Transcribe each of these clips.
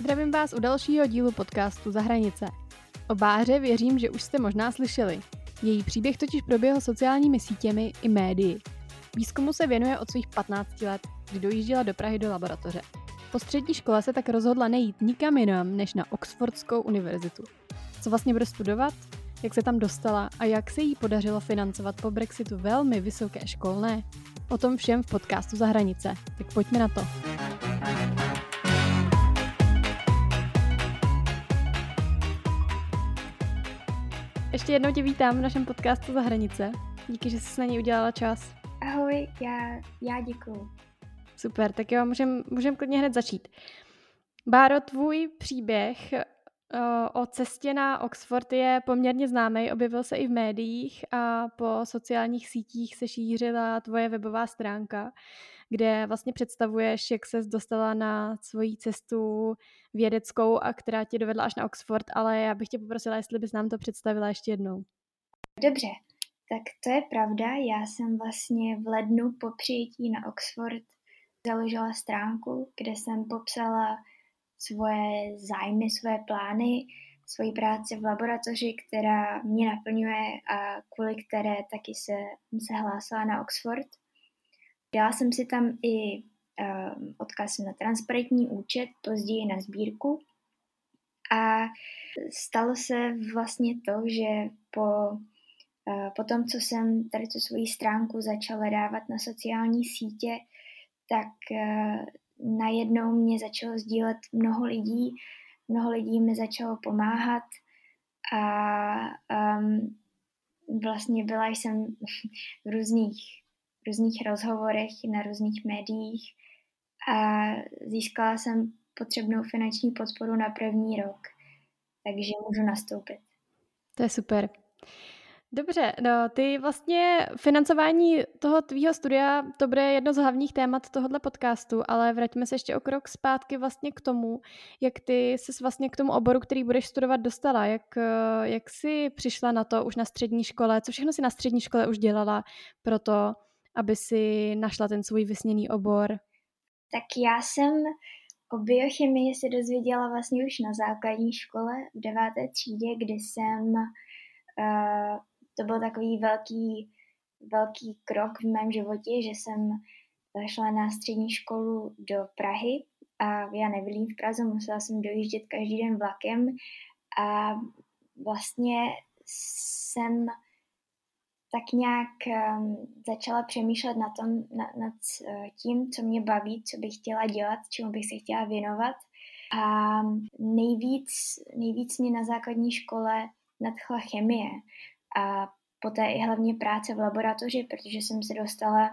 Zdravím vás u dalšího dílu podcastu Za hranice. O Báře věřím, že už jste možná slyšeli. Její příběh totiž proběhl sociálními sítěmi i médii. Výzkumu se věnuje od svých 15 let, kdy dojížděla do Prahy do laboratoře. Po střední škole se tak rozhodla nejít nikam jinam než na Oxfordskou univerzitu. Co vlastně bude studovat? Jak se tam dostala a jak se jí podařilo financovat po Brexitu velmi vysoké školné? O tom všem v podcastu Za hranice. Tak pojďme na to. Ještě jednou tě vítám v našem podcastu Za hranice. Díky, že jsi na něj udělala čas. Ahoj, já, já děkuju. Super, tak jo, můžeme můžem klidně hned začít. Báro, tvůj příběh o cestě na Oxford je poměrně známý, objevil se i v médiích a po sociálních sítích se šířila tvoje webová stránka, kde vlastně představuješ, jak ses dostala na svoji cestu vědeckou a která tě dovedla až na Oxford, ale já bych tě poprosila, jestli bys nám to představila ještě jednou. Dobře, tak to je pravda. Já jsem vlastně v lednu po přijetí na Oxford založila stránku, kde jsem popsala svoje zájmy, svoje plány, svoji práci v laboratoři, která mě naplňuje a kvůli které taky se, se hlásila na Oxford. Dala jsem si tam i um, odkaz na transparentní účet, později na sbírku. A stalo se vlastně to, že po, uh, po tom, co jsem tady tu svoji stránku začala dávat na sociální sítě, tak uh, najednou mě začalo sdílet mnoho lidí, mnoho lidí mi začalo pomáhat a um, vlastně byla jsem v různých, v různých rozhovorech na různých médiích a získala jsem potřebnou finanční podporu na první rok, takže můžu nastoupit. To je super. Dobře, no, ty vlastně financování toho tvýho studia, to bude jedno z hlavních témat tohohle podcastu, ale vraťme se ještě o krok zpátky vlastně k tomu, jak ty se vlastně k tomu oboru, který budeš studovat, dostala, jak, eh, jak jsi přišla na to už na střední škole, co všechno si na střední škole už dělala pro to, aby si našla ten svůj vysněný obor? Tak já jsem o biochemii se dozvěděla vlastně už na základní škole v deváté třídě, kdy jsem, uh, to byl takový velký, velký krok v mém životě, že jsem šla na střední školu do Prahy a já nebydlím v Praze, musela jsem dojíždět každý den vlakem a vlastně jsem tak nějak um, začala přemýšlet na tom, na, nad uh, tím, co mě baví, co bych chtěla dělat, čemu bych se chtěla věnovat. A nejvíc, nejvíc mě na základní škole nadchla chemie a poté i hlavně práce v laboratoři, protože jsem se dostala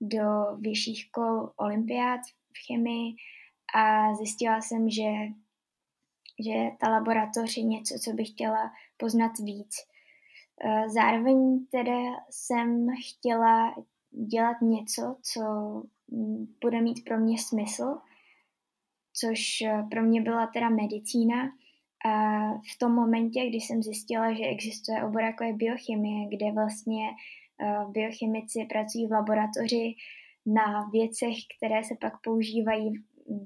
do vyšších škol olympiád v chemii a zjistila jsem, že, že ta laboratoř je něco, co bych chtěla poznat víc. Eh, zároveň teda jsem chtěla dělat něco, co bude mít pro mě smysl, což eh, pro mě byla teda medicína. A v tom momentě, kdy jsem zjistila, že existuje obor jako je biochemie, kde vlastně eh, biochemici pracují v laboratoři na věcech, které se pak používají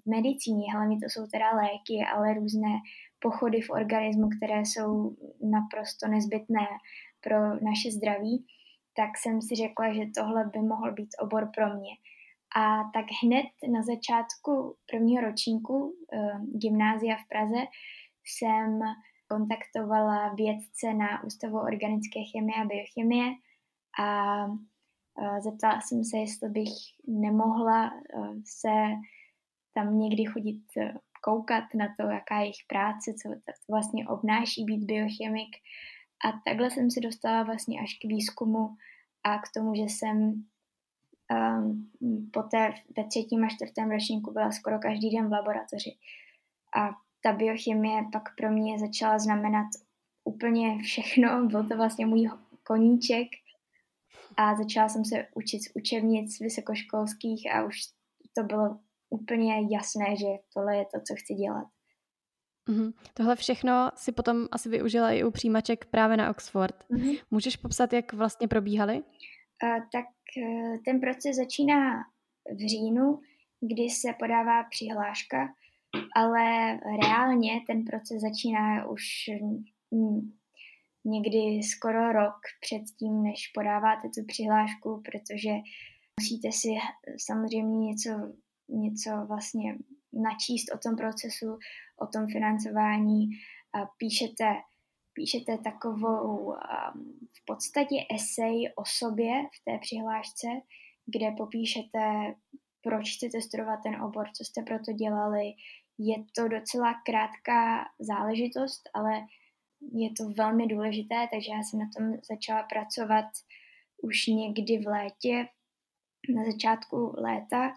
v medicíně. Hlavně to jsou teda léky, ale různé pochody v organismu, které jsou naprosto nezbytné pro naše zdraví, tak jsem si řekla, že tohle by mohl být obor pro mě. A tak hned na začátku prvního ročníku eh, gymnázia v Praze jsem kontaktovala vědce na Ústavu organické chemie a biochemie a zeptala jsem se, jestli bych nemohla eh, se tam někdy chodit koukat na to, jaká je jejich práce, co vlastně obnáší být biochemik. A takhle jsem se dostala vlastně až k výzkumu a k tomu, že jsem um, poté ve třetím a čtvrtém ročníku byla skoro každý den v laboratoři. A ta biochemie pak pro mě začala znamenat úplně všechno. Byl to vlastně můj koníček a začala jsem se učit z učebnic vysokoškolských a už to bylo úplně jasné, že tohle je to, co chci dělat. Mm-hmm. Tohle všechno si potom asi využila i u přijímaček právě na Oxford. Mm-hmm. Můžeš popsat, jak vlastně probíhaly? tak ten proces začíná v říjnu, kdy se podává přihláška, ale reálně ten proces začíná už někdy skoro rok předtím, než podáváte tu přihlášku, protože musíte si samozřejmě něco, něco vlastně načíst o tom procesu, o tom financování. Píšete, píšete takovou v podstatě esej o sobě v té přihlášce, kde popíšete, proč chcete studovat ten obor, co jste proto dělali. Je to docela krátká záležitost, ale je to velmi důležité, takže já jsem na tom začala pracovat už někdy v létě, na začátku léta,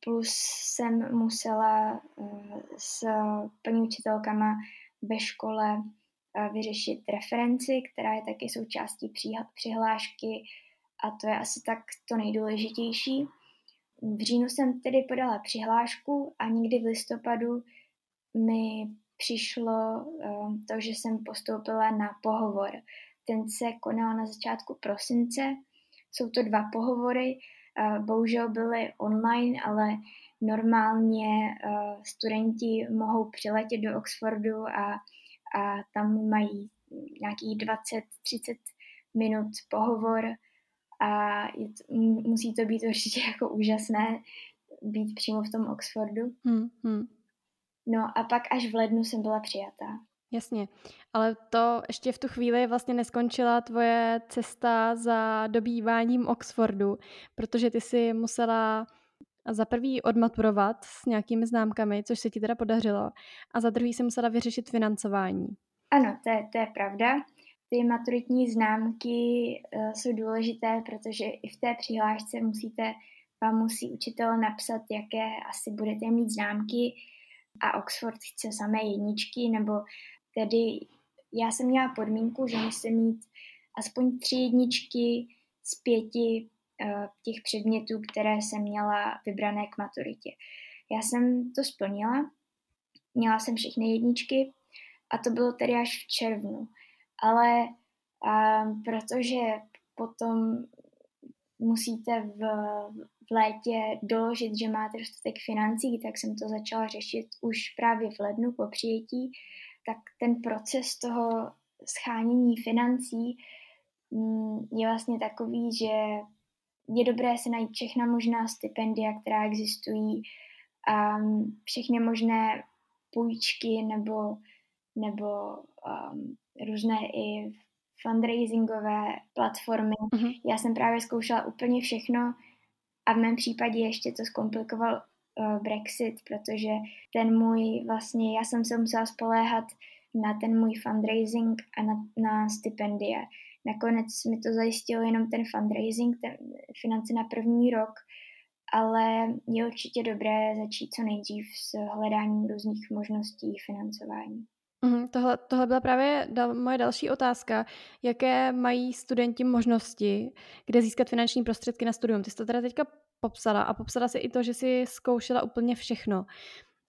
plus jsem musela eh, s paní učitelkama ve škole eh, vyřešit referenci, která je taky součástí přihlášky a to je asi tak to nejdůležitější. V říjnu jsem tedy podala přihlášku a někdy v listopadu mi přišlo ehm, to, že jsem postoupila na pohovor. Ten se konal na začátku prosince. Jsou to dva pohovory, bohužel byly online, ale normálně eh, studenti mohou přiletět do Oxfordu a, a tam mají nějakých 20-30 minut pohovor a je to, musí to být určitě jako úžasné být přímo v tom Oxfordu. Hmm, hmm. No a pak až v lednu jsem byla přijatá. Jasně, ale to ještě v tu chvíli vlastně neskončila tvoje cesta za dobýváním Oxfordu, protože ty si musela za prvý odmaturovat s nějakými známkami, což se ti teda podařilo, a za druhý si musela vyřešit financování. Ano, to je, to je pravda. Ty maturitní známky uh, jsou důležité, protože i v té přihlášce musíte, vám musí učitel napsat, jaké asi budete mít známky, a Oxford chce samé jedničky, nebo tedy já jsem měla podmínku, že musím mít aspoň tři jedničky z pěti uh, těch předmětů, které jsem měla vybrané k maturitě. Já jsem to splnila, měla jsem všechny jedničky a to bylo tedy až v červnu. Ale uh, protože potom musíte v, v létě doložit, že máte dostatek financí, tak jsem to začala řešit už právě v lednu po přijetí, tak ten proces toho schánění financí mm, je vlastně takový, že je dobré si najít všechna možná stipendia, která existují, a všechny možné půjčky nebo, nebo um, různé i fundraisingové platformy. Mm-hmm. Já jsem právě zkoušela úplně všechno a v mém případě ještě to zkomplikoval uh, Brexit, protože ten můj vlastně, já jsem se musela spoléhat na ten můj fundraising a na, na stipendie. Nakonec mi to zajistilo jenom ten fundraising, ten finance na první rok, ale je určitě dobré začít co nejdřív s hledáním různých možností financování. Mm, tohle, tohle byla právě dal, moje další otázka. Jaké mají studenti možnosti, kde získat finanční prostředky na studium? Ty jsi to teda teďka popsala a popsala si i to, že jsi zkoušela úplně všechno.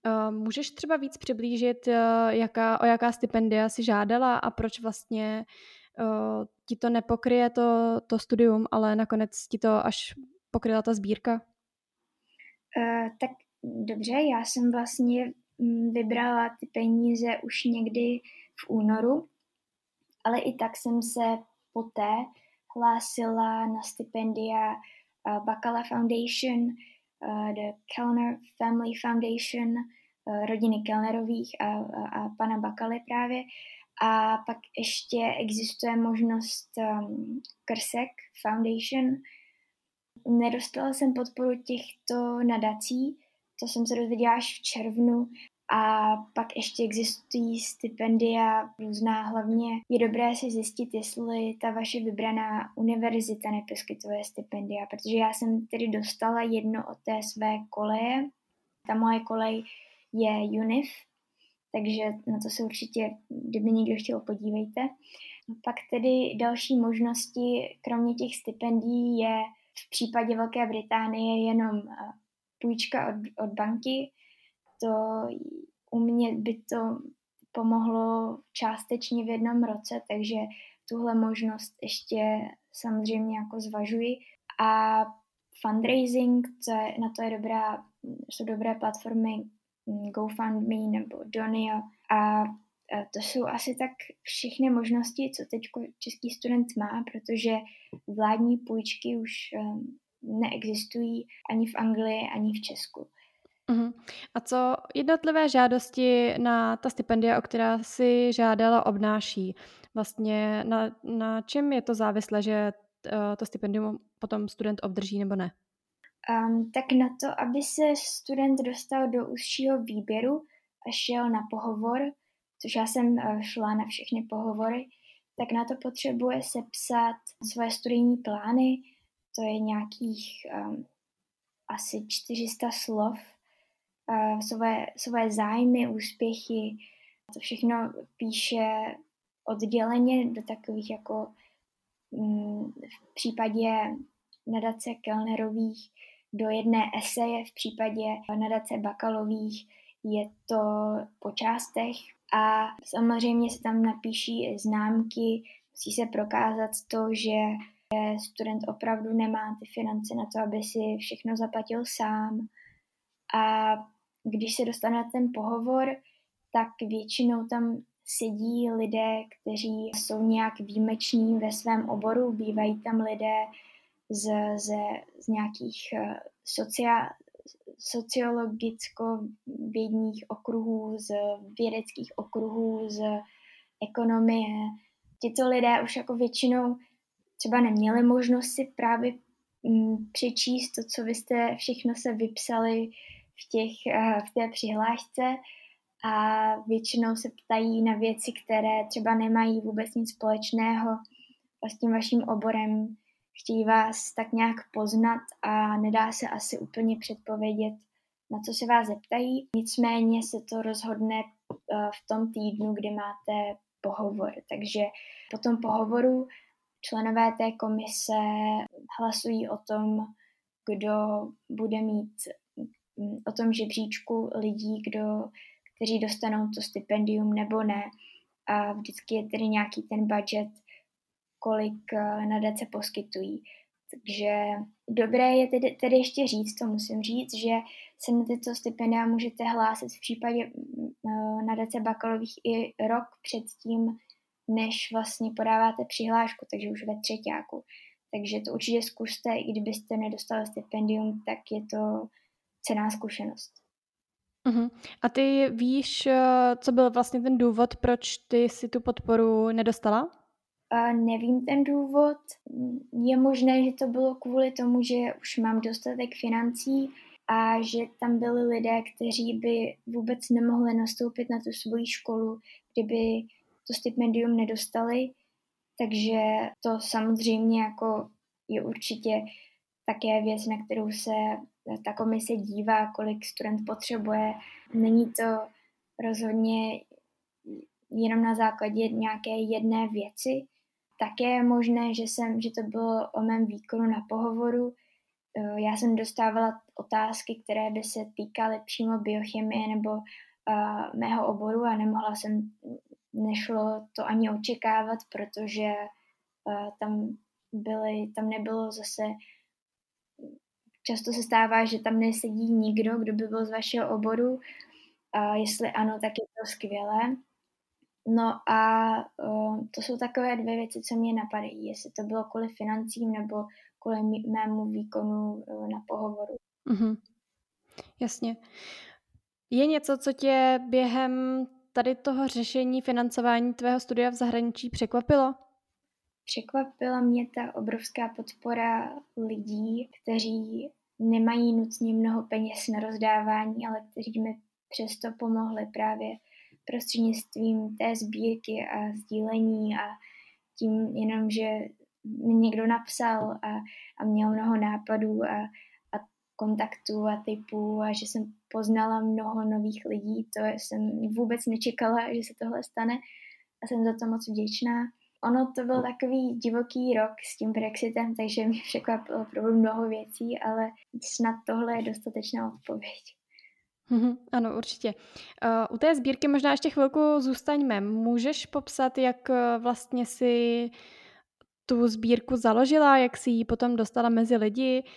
Uh, můžeš třeba víc přiblížit, uh, jaká, o jaká stipendia si žádala a proč vlastně uh, ti to nepokryje to, to studium, ale nakonec ti to až pokryla ta sbírka? Uh, tak dobře, já jsem vlastně vybrala ty peníze už někdy v únoru, ale i tak jsem se poté hlásila na stipendia uh, Bacala Foundation, uh, The Kellner Family Foundation, uh, rodiny Kellnerových a, a, a pana Bakaly právě. A pak ještě existuje možnost um, Krsek Foundation. Nedostala jsem podporu těchto nadací, to jsem se dozvěděla až v červnu. A pak ještě existují stipendia různá. Hlavně je dobré si zjistit, jestli ta vaše vybraná univerzita neposkytuje stipendia, protože já jsem tedy dostala jedno od té své koleje. Ta moje kolej je UNIF, takže na to se určitě, kdyby někdo chtěl, podívejte. Pak tedy další možnosti, kromě těch stipendií, je v případě Velké Británie jenom půjčka od, od banky. To u mě by to pomohlo částečně v jednom roce, takže tuhle možnost ještě samozřejmě jako zvažuji. A fundraising, to je, na to je dobrá, jsou dobré platformy GoFundMe nebo Donio a to jsou asi tak všechny možnosti, co teď český student má, protože vládní půjčky už ehm, neexistují ani v Anglii, ani v Česku. Uh-huh. A co jednotlivé žádosti na ta stipendia, o která si žádala, obnáší? Vlastně na, na čem je to závislé, že uh, to stipendium potom student obdrží nebo ne? Um, tak na to, aby se student dostal do užšího výběru a šel na pohovor, což já jsem uh, šla na všechny pohovory, tak na to potřebuje sepsat své studijní plány, to je nějakých um, asi 400 slov, uh, své, své zájmy, úspěchy, to všechno píše odděleně do takových jako um, v případě nadace Kellnerových do jedné eseje, v případě nadace Bakalových je to po částech. A samozřejmě se tam napíší známky, musí se prokázat to, že student opravdu nemá ty finance na to, aby si všechno zaplatil sám. A když se dostane na ten pohovor, tak většinou tam sedí lidé, kteří jsou nějak výjimeční ve svém oboru. Bývají tam lidé z, z, z nějakých eh, socia, sociologicko-vědních okruhů, z vědeckých okruhů, z ekonomie. Tyto lidé už jako většinou třeba neměli možnost si právě mm, přečíst to, co vy jste všechno se vypsali v, těch, eh, v té přihlášce a většinou se ptají na věci, které třeba nemají vůbec nic společného s tím vaším oborem. Chtějí vás tak nějak poznat a nedá se asi úplně předpovědět, na co se vás zeptají. Nicméně se to rozhodne eh, v tom týdnu, kdy máte pohovor. Takže po tom pohovoru členové té komise hlasují o tom, kdo bude mít mm, o tom žebříčku lidí, kdo, kteří dostanou to stipendium nebo ne. A vždycky je tedy nějaký ten budget, kolik eh, nadace poskytují. Takže dobré je tedy, tedy ještě říct, to musím říct, že se na tyto stipendia můžete hlásit v případě mm, eh, nadace bakalových i rok předtím, než vlastně podáváte přihlášku, takže už ve třetíku. Takže to určitě zkuste, i kdybyste nedostali stipendium, tak je to cená zkušenost. Uh-huh. A ty víš, eh, co byl vlastně ten důvod, proč ty si tu podporu nedostala? Uh, nevím ten důvod. Je možné, že to bylo kvůli tomu, že už mám dostatek financí a že tam byli lidé, kteří by vůbec nemohli nastoupit na tu svoji školu, kdyby to stipendium nedostali, takže to samozřejmě jako je určitě také věc, na kterou se ta komise dívá, kolik student potřebuje. Není to rozhodně jenom na základě nějaké jedné věci. Také je možné, že, jsem, že to bylo o mém výkonu na pohovoru. Já jsem dostávala otázky, které by se týkaly přímo biochemie nebo uh, mého oboru a nemohla jsem nešlo to ani očekávat, protože uh, tam byly, tam nebylo zase často se stává, že tam nesedí nikdo, kdo by byl z vašeho oboru. A jestli ano, tak je to skvělé. No a uh, to jsou takové dvě věci, co mě napadají. Jestli to bylo kvůli financím nebo kvůli mému výkonu uh, na pohovoru. Mm-hmm. Jasně. Je něco, co tě během tady toho řešení financování tvého studia v zahraničí překvapilo? Překvapila mě ta obrovská podpora lidí, kteří nemají nutně mnoho peněz na rozdávání, ale kteří mi přesto pomohli právě prostřednictvím té sbírky a sdílení a tím jenom, že mi někdo napsal a, a měl mnoho nápadů a, kontaktů a typů a že jsem poznala mnoho nových lidí. To jsem vůbec nečekala, že se tohle stane a jsem za to moc vděčná. Ono to byl takový divoký rok s tím Brexitem, takže mě překvapilo opravdu mnoho věcí, ale snad tohle je dostatečná odpověď. Mm-hmm, ano, určitě. Uh, u té sbírky možná ještě chvilku zůstaňme. Můžeš popsat, jak uh, vlastně si tu sbírku založila, jak si ji potom dostala mezi lidi, eh,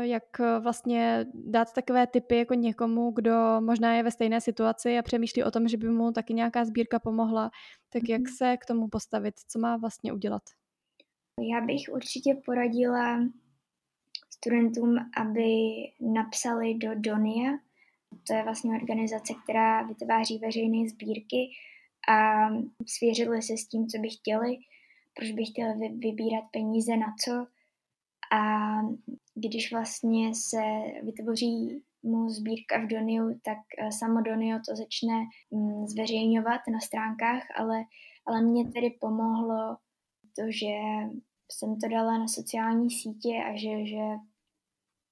jak eh, vlastně dát takové typy jako někomu, kdo možná je ve stejné situaci a přemýšlí o tom, že by mu taky nějaká sbírka pomohla, tak jak mhm. se k tomu postavit, co má vlastně udělat? Já bych určitě poradila studentům, aby napsali do Donia, to je vlastně organizace, která vytváří veřejné sbírky a svěřili se s tím, co by chtěli, proč by chtěli vybírat peníze na co. A když vlastně se vytvoří mu sbírka v Doniu, tak eh, samo Donio to začne mm, zveřejňovat na stránkách, ale, ale mě tedy pomohlo to, že jsem to dala na sociální sítě a že, že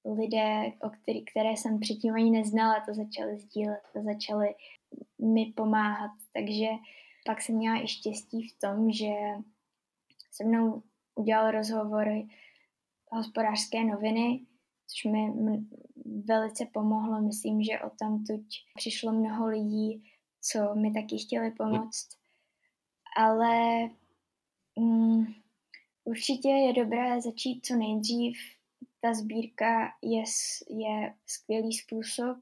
lidé, o který, které jsem předtím ani neznala, to začaly sdílet, to začaly mi pomáhat. Takže pak jsem měla i štěstí v tom, že se mnou udělal rozhovory hospodářské noviny, což mi velice pomohlo. Myslím, že o tam tuď přišlo mnoho lidí, co mi taky chtěli pomoct. Ale mm, určitě je dobré začít co nejdřív. Ta sbírka je, je skvělý způsob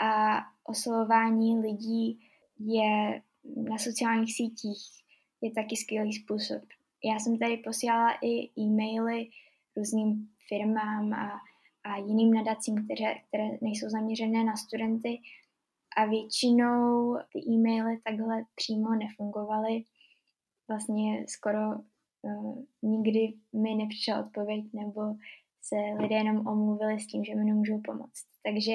a oslovování lidí je na sociálních sítích je taky skvělý způsob. Já jsem tady posílala i e-maily různým firmám a, a jiným nadacím, které, které nejsou zaměřené na studenty a většinou ty e-maily takhle přímo nefungovaly. Vlastně skoro uh, nikdy mi nepřišla odpověď nebo se lidé jenom omluvili s tím, že mi nemůžou pomoct. Takže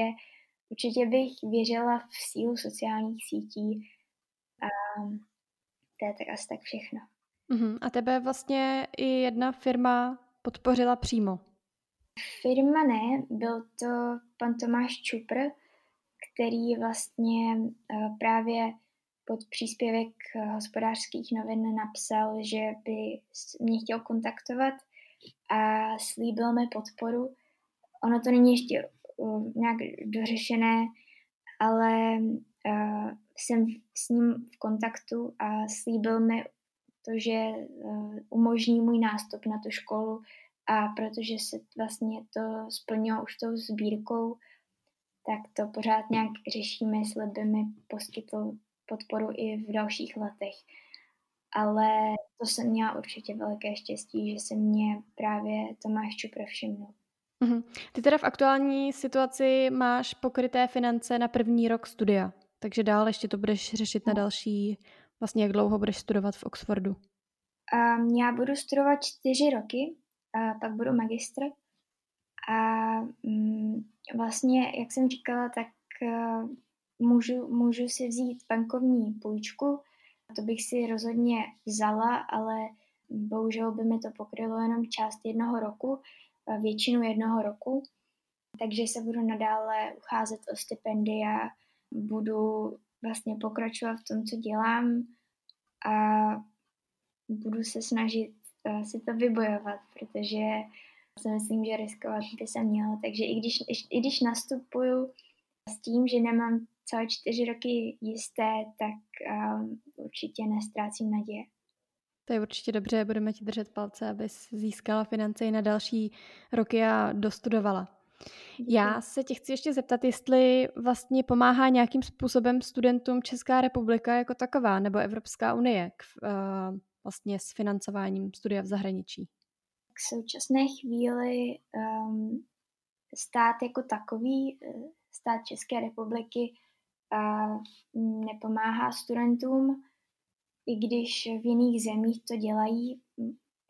určitě bych věřila v sílu sociálních sítí a to je tak asi tak všechno. Uh-huh. A tebe vlastně i jedna firma podpořila přímo? Firma ne, byl to pan Tomáš Čupr, který vlastně uh, právě pod příspěvek hospodářských novin napsal, že by mě chtěl kontaktovat a slíbil mi podporu. Ono to není ještě uh, nějak dořešené, ale jsem s ním v kontaktu a slíbil mi to, že uh, umožní můj nástup na tu školu a protože se vlastně to splnilo už tou sbírkou, tak to pořád nějak řešíme, jestli by mi poskytl podporu i v dalších letech. Ale to jsem měla určitě veliké štěstí, že se mě právě Tomáš Čupr všimnul. Mhm. Ty teda v aktuální situaci máš pokryté finance na první rok studia, takže dál ještě to budeš řešit na no. další, vlastně jak dlouho budeš studovat v Oxfordu? Um, já budu studovat čtyři roky, a pak budu magistr a um, vlastně, jak jsem říkala, tak uh, můžu, můžu si vzít bankovní půjčku, to bych si rozhodně vzala, ale bohužel by mi to pokrylo jenom část jednoho roku, většinu jednoho roku, takže se budu nadále ucházet o stipendia, budu vlastně pokračovat v tom, co dělám a budu se snažit uh, si to vybojovat, protože si myslím, že riskovat by se mělo. Takže i když, i když nastupuju s tím, že nemám celé čtyři roky jisté, tak um, určitě nestrácím naděje. To je určitě dobře, budeme ti držet palce, abys získala finance i na další roky a dostudovala. Já se tě chci ještě zeptat, jestli vlastně pomáhá nějakým způsobem studentům Česká republika jako taková nebo Evropská unie k, uh, vlastně s financováním studia v zahraničí. K současné chvíli um, stát jako takový, eh, stát České republiky uh, nepomáhá studentům, i když v jiných zemích to dělají.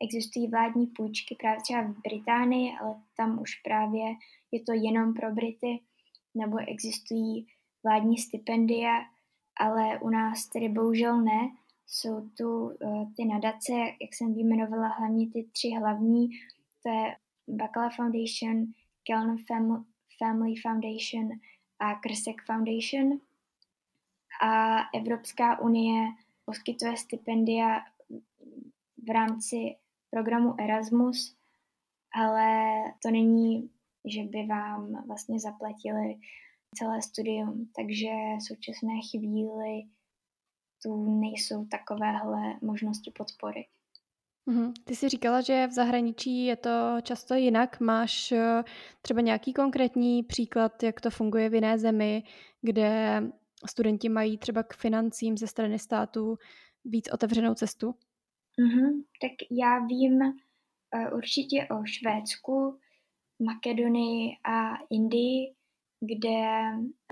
Existují vládní půjčky právě třeba v Británii, ale tam už právě je to jenom pro Brity, nebo existují vládní stipendia, ale u nás tedy bohužel ne. Jsou tu uh, ty nadace, jak jsem vyjmenovala, hlavně ty tři hlavní, to je Bacala Foundation, Kellner Family Foundation a Krsek Foundation. A Evropská unie poskytuje stipendia v rámci programu Erasmus, ale to není, že by vám vlastně zaplatili celé studium, takže v současné chvíli tu nejsou takovéhle možnosti podpory. Mhm. Ty jsi říkala, že v zahraničí je to často jinak. Máš eh, třeba nějaký konkrétní příklad, jak to funguje v jiné zemi, kde studenti mají třeba k financím ze strany státu víc otevřenou cestu? Mm-hmm. Tak já vím uh, určitě o Švédsku, Makedonii a Indii, kde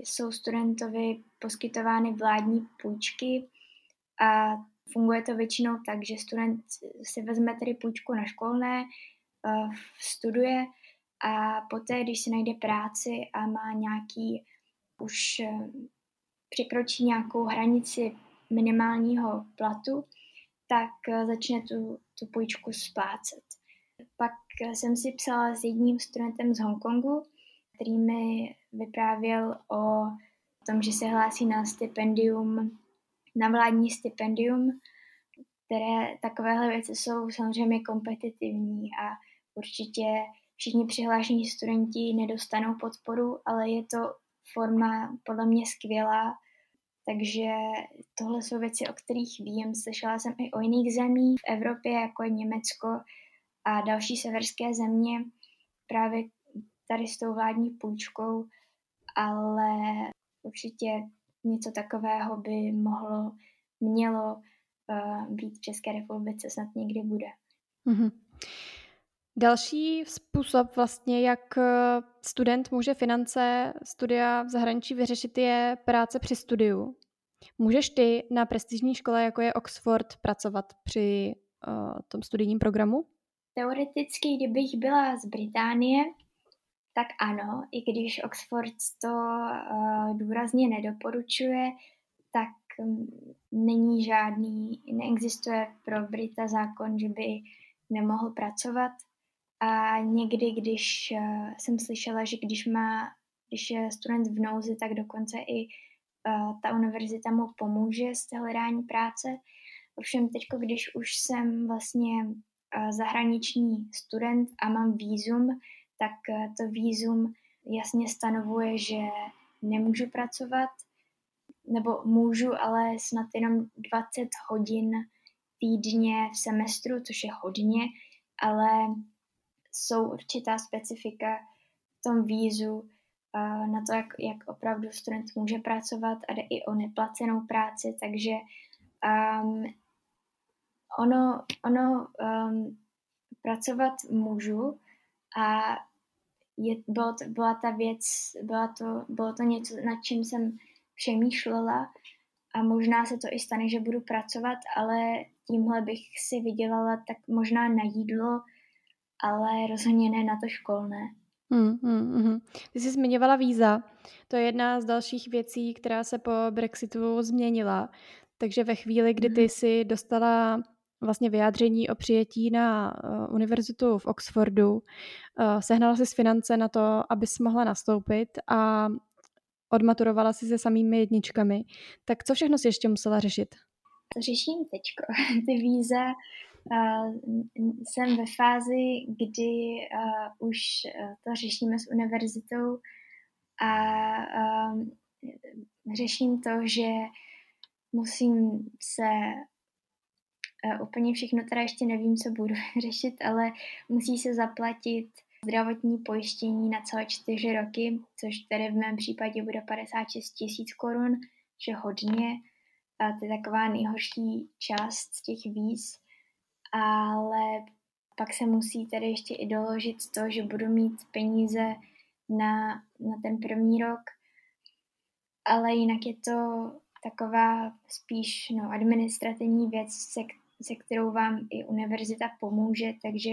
jsou studentovi poskytovány vládní půjčky a funguje to většinou tak, že student si vezme tedy půjčku na školné, uh, studuje a poté, když si najde práci a má nějaký, už uh, překročí nějakou hranici minimálního platu, tak uh, začne tu, tu půjčku splácet. Pak jsem si psala s jedním studentem z Hongkongu, který mi vyprávěl o tom, že se hlásí na stipendium, na vládní stipendium, které takovéhle věci jsou samozřejmě kompetitivní a určitě všichni přihlášení studenti nedostanou podporu, ale je to forma podle mě skvělá, takže tohle jsou věci, o kterých vím. Slyšela jsem i o jiných zemích v Evropě, jako je Německo a další severské země, právě tady s tou vládní půjčkou, ale určitě něco takového by mohlo, mělo uh, být v České republice, snad někdy bude. Mm-hmm. Další způsob vlastně, jak eh, student může finance studia v zahraničí vyřešit, je práce při studiu. Můžeš ty na prestižní škole, jako je Oxford, pracovat při uh, tom studijním programu? Teoreticky, kdybych byla z Británie, tak ano, i když Oxford to uh, důrazně nedoporučuje, tak um, není žádný, neexistuje pro Brita zákon, že by nemohl pracovat. A někdy, když uh, jsem slyšela, že když má, když je student v nouzi, tak dokonce i uh, ta univerzita mu pomůže s hledání práce. Ovšem teď, když už jsem vlastně uh, zahraniční student a mám výzum, tak to výzum jasně stanovuje, že nemůžu pracovat, nebo můžu, ale snad jenom 20 hodin týdně v semestru, což je hodně, ale jsou určitá specifika v tom vízu na to, jak, jak opravdu student může pracovat a jde i o neplacenou práci, takže um, ono, ono um, pracovat můžu a je, bylo to, byla ta věc, byla to, bylo to něco, nad čím jsem přemýšlela a možná se to i stane, že budu pracovat, ale tímhle bych si vydělala tak možná na jídlo, ale rozhodně ne na to školné. Hmm, hmm, hmm. Ty jsi zmiňovala víza. To je jedna z dalších věcí, která se po Brexitu změnila. Takže ve chvíli, kdy ty mhm. jsi dostala vlastně vyjádření o přijetí na uh, univerzitu v Oxfordu, uh, sehnala jsi finance na to, abys mohla nastoupit a odmaturovala si se samými jedničkami. Tak co všechno si ještě musela řešit? Řeším teďko. Ty víza jsem ve fázi, kdy už uh, to řešíme s univerzitou a řeším to, že musím se uh, úplně všechno, teda ještě nevím, co budu řešit, ale musí se zaplatit zdravotní pojištění na celé čtyři roky, což tedy v mém případě bude 56 tisíc korun, že hodně. A to je taková nejhorší část z těch víz. Ale pak se musí tedy ještě i doložit to, že budu mít peníze na, na ten první rok. Ale jinak je to taková spíš no, administrativní věc, se, se kterou vám i univerzita pomůže, takže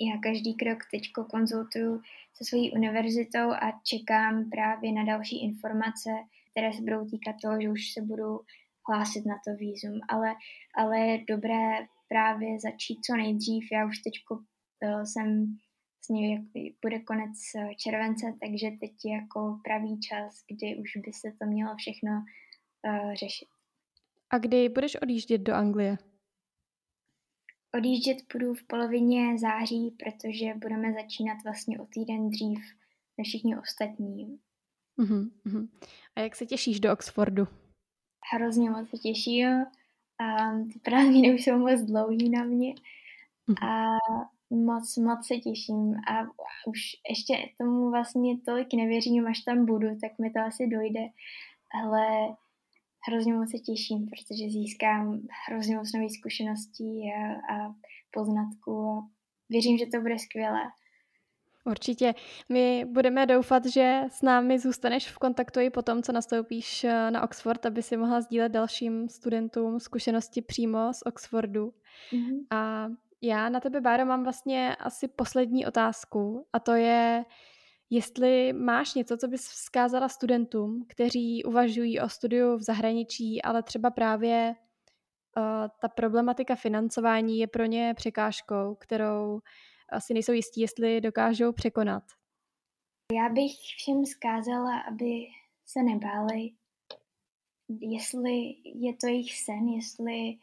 já každý krok teď konzultuju se svojí univerzitou a čekám právě na další informace, které se budou týkat toho, že už se budu hlásit na to výzum. Ale, ale je dobré právě začít co nejdřív. Já už teď uh, jsem s ní, jak bude konec eh, července, takže teď je jako pravý čas, kdy už by se to mělo všechno uh, řešit. A kdy budeš odjíždět do Anglie? Odjíždět budu v polovině září, protože budeme začínat vlastně o týden dřív než všichni ostatní. Uh-huh, A jak se těšíš do Oxfordu? Hrozně moc se těším. A ty prázdniny už jsou moc dlouhý na mě, a moc, moc se těším. A už ještě tomu vlastně tolik nevěřím, až tam budu, tak mi to asi dojde, ale hrozně moc se těším, protože získám hrozně moc nových zkušeností a, a poznatků a věřím, že to bude skvělé. Určitě. My budeme doufat, že s námi zůstaneš v kontaktu i po tom, co nastoupíš eh, na Oxford, aby si mohla sdílet dalším studentům zkušenosti přímo z Oxfordu. Mm-hmm. A já na tebe, Báro, mám vlastně asi poslední otázku a to je, jestli máš něco, co bys vzkázala studentům, kteří uvažují o studiu v zahraničí, ale třeba právě uh, ta problematika financování je pro ně překážkou, kterou asi nejsou jistí, jestli dokážou překonat. Já bych všem zkázala, aby se nebáli, jestli je to jejich sen, jestli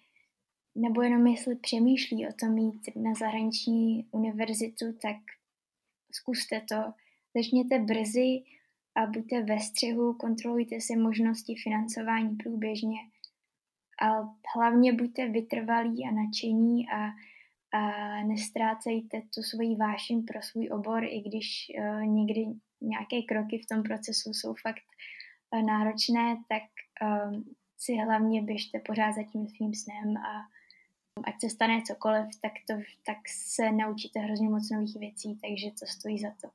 nebo jenom jestli přemýšlí o tom jít na zahraniční univerzitu, tak zkuste to. Začněte brzy a buďte ve střihu, kontrolujte si možnosti financování průběžně. A hlavně buďte vytrvalí a nadšení a a nestrácejte tu svoji vášeň pro svůj obor, i když uh, někdy nějaké kroky v tom procesu jsou fakt uh, náročné, tak uh, si hlavně běžte pořád za tím svým snem a ať se stane cokoliv, tak, to, tak se naučíte hrozně moc nových věcí, takže to stojí za to.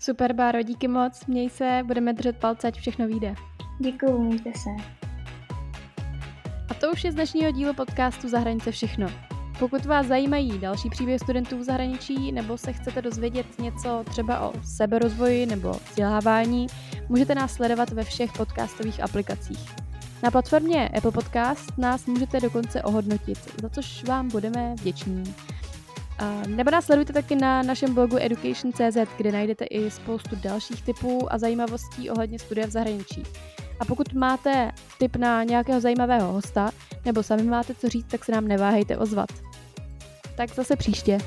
Super, Báro, díky moc, měj se, budeme držet palce, ať všechno vyjde. Děkuju, mějte se. A to už je z dnešního dílu podcastu Za hranice všechno. Pokud vás zajímají další příběhy studentů v zahraničí nebo se chcete dozvědět něco třeba o seberozvoji nebo vzdělávání, můžete nás sledovat ve všech podcastových aplikacích. Na platformě Apple Podcast nás můžete dokonce ohodnotit, za což vám budeme vděční. Nebo nás sledujte taky na našem blogu education.cz, kde najdete i spoustu dalších typů a zajímavostí ohledně studia v zahraničí. A pokud máte tip na nějakého zajímavého hosta, nebo sami máte co říct, tak se nám neváhejte ozvat. Tak zase příště.